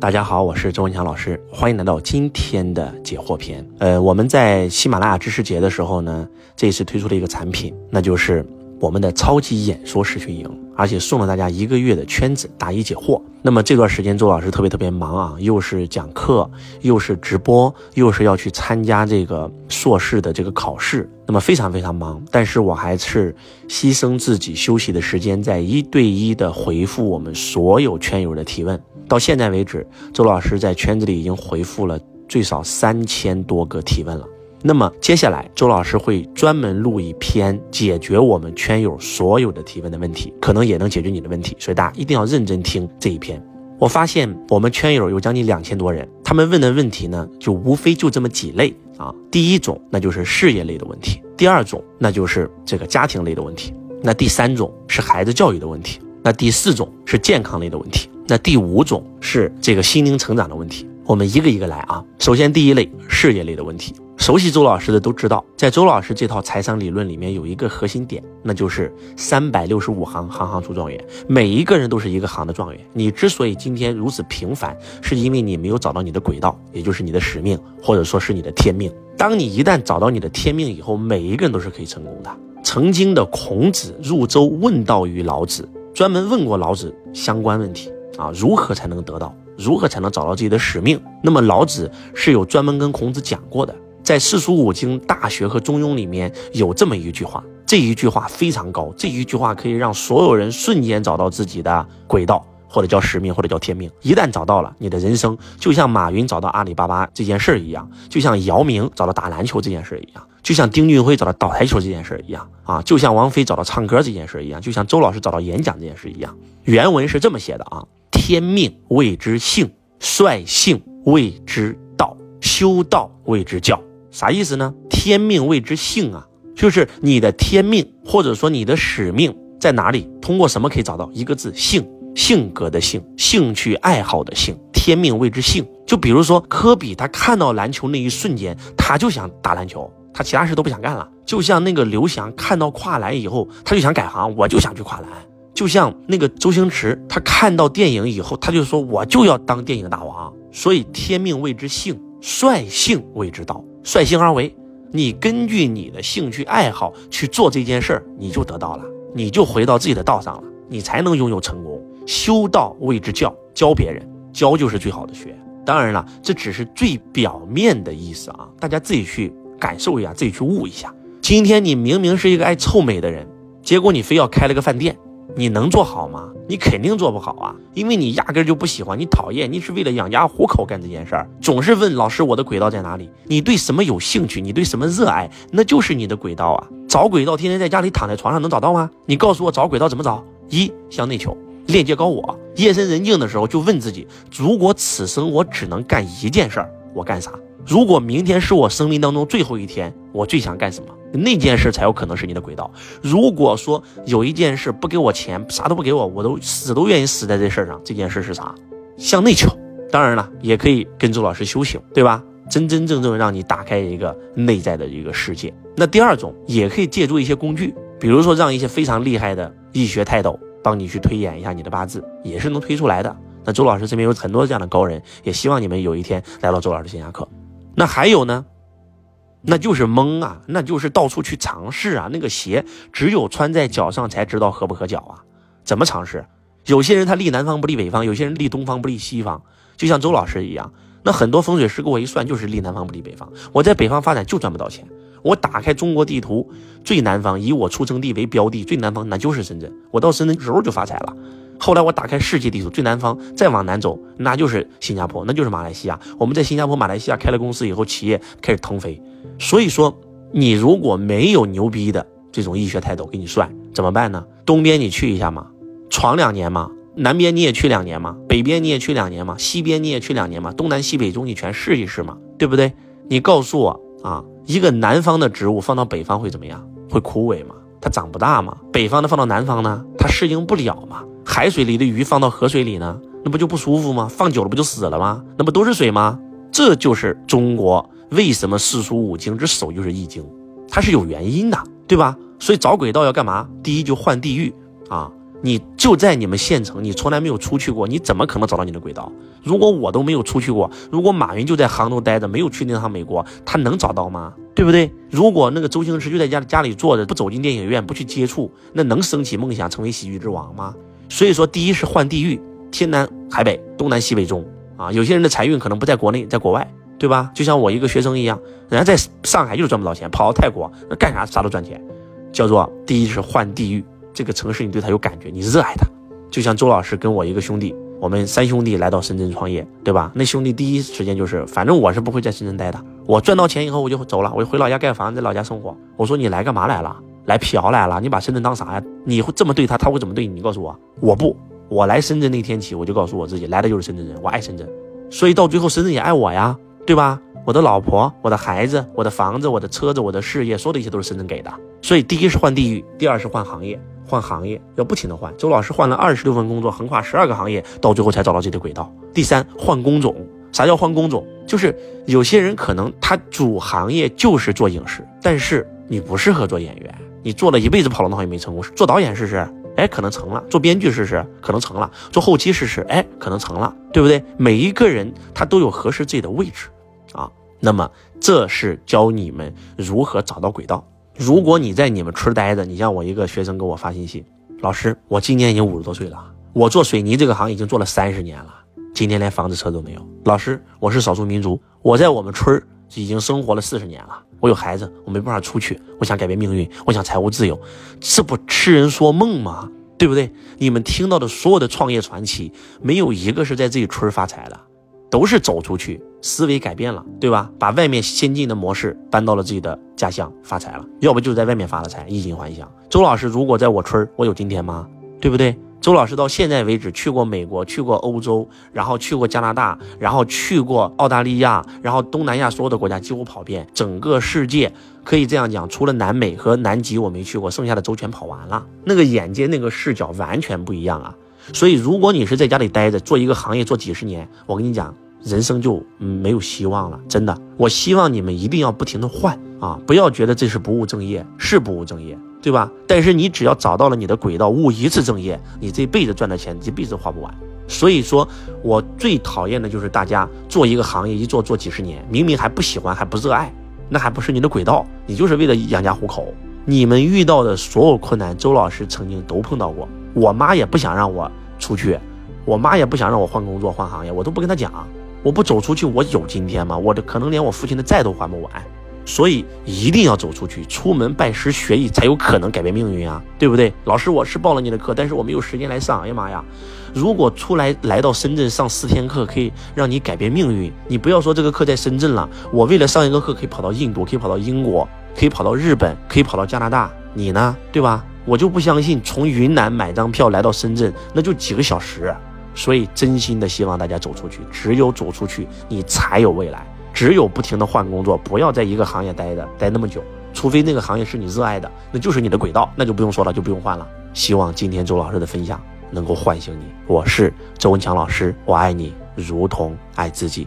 大家好，我是周文强老师，欢迎来到今天的解惑篇。呃，我们在喜马拉雅知识节的时候呢，这一次推出了一个产品，那就是我们的超级演说实训营，而且送了大家一个月的圈子答疑解惑。那么这段时间周老师特别特别忙啊，又是讲课，又是直播，又是要去参加这个硕士的这个考试，那么非常非常忙。但是我还是牺牲自己休息的时间，在一对一的回复我们所有圈友的提问。到现在为止，周老师在圈子里已经回复了最少三千多个提问了。那么接下来，周老师会专门录一篇解决我们圈友所有的提问的问题，可能也能解决你的问题，所以大家一定要认真听这一篇。我发现我们圈友有将近两千多人，他们问的问题呢，就无非就这么几类啊。第一种，那就是事业类的问题；第二种，那就是这个家庭类的问题；那第三种是孩子教育的问题；那第四种是健康类的问题。那第五种是这个心灵成长的问题，我们一个一个来啊。首先第一类事业类的问题，熟悉周老师的都知道，在周老师这套财商理论里面有一个核心点，那就是三百六十五行，行行出状元，每一个人都是一个行的状元。你之所以今天如此平凡，是因为你没有找到你的轨道，也就是你的使命，或者说是你的天命。当你一旦找到你的天命以后，每一个人都是可以成功的。曾经的孔子入周问道于老子，专门问过老子相关问题。啊，如何才能得到？如何才能找到自己的使命？那么老子是有专门跟孔子讲过的，在四书五经、大学和中庸里面有这么一句话，这一句话非常高，这一句话可以让所有人瞬间找到自己的轨道，或者叫使命，或者叫天命。一旦找到了，你的人生就像马云找到阿里巴巴这件事儿一样，就像姚明找到打篮球这件事儿一样，就像丁俊晖找到倒台球这件事儿一样啊，就像王菲找到唱歌这件事儿一样，就像周老师找到演讲这件事一样。原文是这么写的啊。天命谓之性，率性谓之道，修道谓之教。啥意思呢？天命谓之性啊，就是你的天命或者说你的使命在哪里？通过什么可以找到？一个字性，性格的性，兴趣爱好的性。天命谓之性。就比如说科比，他看到篮球那一瞬间，他就想打篮球，他其他事都不想干了。就像那个刘翔看到跨栏以后，他就想改行，我就想去跨栏。就像那个周星驰，他看到电影以后，他就说我就要当电影大王。所以天命谓之性，率性谓之道，率性而为。你根据你的兴趣爱好去做这件事儿，你就得到了，你就回到自己的道上了，你才能拥有成功。修道谓之教，教别人，教就是最好的学。当然了，这只是最表面的意思啊，大家自己去感受一下，自己去悟一下。今天你明明是一个爱臭美的人，结果你非要开了个饭店。你能做好吗？你肯定做不好啊，因为你压根就不喜欢，你讨厌，你是为了养家糊口干这件事儿，总是问老师我的轨道在哪里？你对什么有兴趣？你对什么热爱？那就是你的轨道啊！找轨道，天天在家里躺在床上能找到吗？你告诉我找轨道怎么找？一向内求，链接高我，夜深人静的时候就问自己：如果此生我只能干一件事儿，我干啥？如果明天是我生命当中最后一天，我最想干什么？那件事才有可能是你的轨道。如果说有一件事不给我钱，啥都不给我，我都死都愿意死在这事儿上。这件事是啥？向内求。当然了，也可以跟周老师修行，对吧？真真正正让你打开一个内在的一个世界。那第二种也可以借助一些工具，比如说让一些非常厉害的易学泰斗帮你去推演一下你的八字，也是能推出来的。那周老师这边有很多这样的高人，也希望你们有一天来到周老师线下课。那还有呢？那就是蒙啊，那就是到处去尝试啊。那个鞋只有穿在脚上才知道合不合脚啊。怎么尝试？有些人他立南方不立北方，有些人立东方不立西方。就像周老师一样，那很多风水师给我一算，就是立南方不立北方。我在北方发展就赚不到钱。我打开中国地图，最南方以我出生地为标的，最南方那就是深圳。我到深圳时候就发财了。后来我打开世界地图，最南方再往南走，那就是新加坡，那就是马来西亚。我们在新加坡、马来西亚开了公司以后，企业开始腾飞。所以说，你如果没有牛逼的这种易学泰斗给你算，怎么办呢？东边你去一下嘛，闯两年嘛；南边你也去两年嘛；北边你也去两年嘛；西边你也去两年嘛；东南西北中你全试一试嘛，对不对？你告诉我啊，一个南方的植物放到北方会怎么样？会枯萎吗？它长不大吗？北方的放到南方呢？它适应不了吗？海水里的鱼放到河水里呢？那不就不舒服吗？放久了不就死了吗？那不都是水吗？这就是中国。为什么四书五经之首就是易经？它是有原因的，对吧？所以找轨道要干嘛？第一就换地域啊，你就在你们县城，你从来没有出去过，你怎么可能找到你的轨道？如果我都没有出去过，如果马云就在杭州待着，没有去那趟美国，他能找到吗？对不对？如果那个周星驰就在家家里坐着，不走进电影院，不去接触，那能升起梦想成为喜剧之王吗？所以说，第一是换地域，天南海北，东南西北中啊。有些人的财运可能不在国内，在国外，对吧？就像我一个学生一样，人家在上海就是赚不到钱，跑到泰国那干啥啥都赚钱，叫做第一是换地域。这个城市你对他有感觉，你热爱他，就像周老师跟我一个兄弟，我们三兄弟来到深圳创业，对吧？那兄弟第一时间就是，反正我是不会在深圳待的，我赚到钱以后我就走了，我就回老家盖房子，在老家生活。我说你来干嘛来了？来嫖来了？你把深圳当啥呀？你会这么对他，他会怎么对你？你告诉我，我不，我来深圳那天起，我就告诉我自己，来的就是深圳人，我爱深圳，所以到最后深圳也爱我呀，对吧？我的老婆，我的孩子，我的房子，我的车子，我的事业，所有的一切都是深圳给的。所以第一是换地域，第二是换行业。换行业要不停的换，周老师换了二十六份工作，横跨十二个行业，到最后才找到自己的轨道。第三，换工种。啥叫换工种？就是有些人可能他主行业就是做影视，但是你不适合做演员，你做了一辈子跑龙套也没成功。做导演试试，哎，可能成了；做编剧试试，可能成了；做后期试试，哎，可能成了，对不对？每一个人他都有合适自己的位置啊。那么这是教你们如何找到轨道。如果你在你们村待着，你像我一个学生给我发信息，老师，我今年已经五十多岁了，我做水泥这个行业已经做了三十年了，今天连房子车都没有。老师，我是少数民族，我在我们村已经生活了四十年了，我有孩子，我没办法出去，我想改变命运，我想财务自由，这不痴人说梦吗？对不对？你们听到的所有的创业传奇，没有一个是在自己村发财的。都是走出去，思维改变了，对吧？把外面先进的模式搬到了自己的家乡，发财了。要不就是在外面发了财，衣锦还乡。周老师如果在我村，我有今天吗？对不对？周老师到现在为止去过美国，去过欧洲，然后去过加拿大，然后去过澳大利亚，然后东南亚所有的国家几乎跑遍整个世界，可以这样讲，除了南美和南极我没去过，剩下的周全跑完了。那个眼界，那个视角完全不一样啊。所以，如果你是在家里待着做一个行业做几十年，我跟你讲，人生就没有希望了。真的，我希望你们一定要不停的换啊，不要觉得这是不务正业，是不务正业，对吧？但是你只要找到了你的轨道，务一次正业，你这辈子赚的钱，这辈子花不完。所以说我最讨厌的就是大家做一个行业一做做几十年，明明还不喜欢，还不热爱，那还不是你的轨道，你就是为了养家糊口。你们遇到的所有困难，周老师曾经都碰到过。我妈也不想让我出去，我妈也不想让我换工作换行业，我都不跟她讲。我不走出去，我有今天吗？我的可能连我父亲的债都还不完。所以一定要走出去，出门拜师学艺，才有可能改变命运啊，对不对？老师，我是报了你的课，但是我没有时间来上。哎呀妈呀！如果出来来到深圳上四天课，可以让你改变命运，你不要说这个课在深圳了，我为了上一个课可以跑到印度，可以跑到英国，可以跑到日本，可以跑到加拿大，你呢？对吧？我就不相信，从云南买张票来到深圳，那就几个小时。所以，真心的希望大家走出去，只有走出去，你才有未来。只有不停的换工作，不要在一个行业待着待那么久，除非那个行业是你热爱的，那就是你的轨道，那就不用说了，就不用换了。希望今天周老师的分享能够唤醒你。我是周文强老师，我爱你如同爱自己。